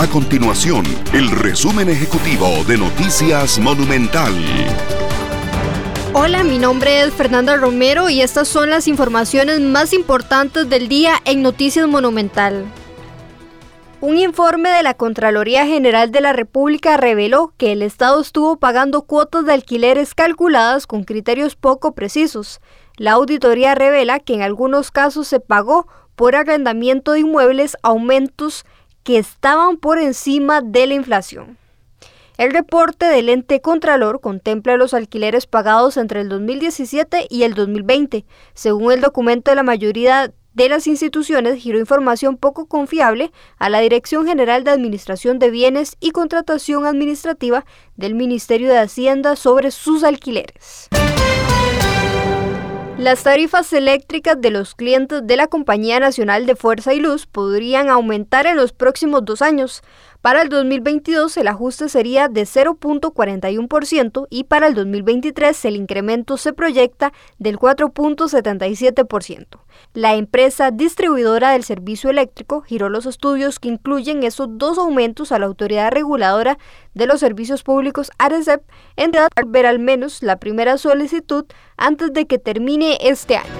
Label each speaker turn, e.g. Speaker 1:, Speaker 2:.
Speaker 1: A continuación, el resumen ejecutivo de Noticias Monumental.
Speaker 2: Hola, mi nombre es Fernanda Romero y estas son las informaciones más importantes del día en Noticias Monumental. Un informe de la Contraloría General de la República reveló que el Estado estuvo pagando cuotas de alquileres calculadas con criterios poco precisos. La auditoría revela que en algunos casos se pagó por arrendamiento de inmuebles aumentos que estaban por encima de la inflación. El reporte del ente Contralor contempla los alquileres pagados entre el 2017 y el 2020. Según el documento de la mayoría de las instituciones giró información poco confiable a la Dirección General de Administración de Bienes y Contratación Administrativa del Ministerio de Hacienda sobre sus alquileres. Las tarifas eléctricas de los clientes de la Compañía Nacional de Fuerza y Luz podrían aumentar en los próximos dos años. Para el 2022 el ajuste sería de 0.41% y para el 2023 el incremento se proyecta del 4.77%. La empresa distribuidora del servicio eléctrico giró los estudios que incluyen esos dos aumentos a la autoridad reguladora de los servicios públicos ARECEP en ver al menos la primera solicitud antes de que termine este año.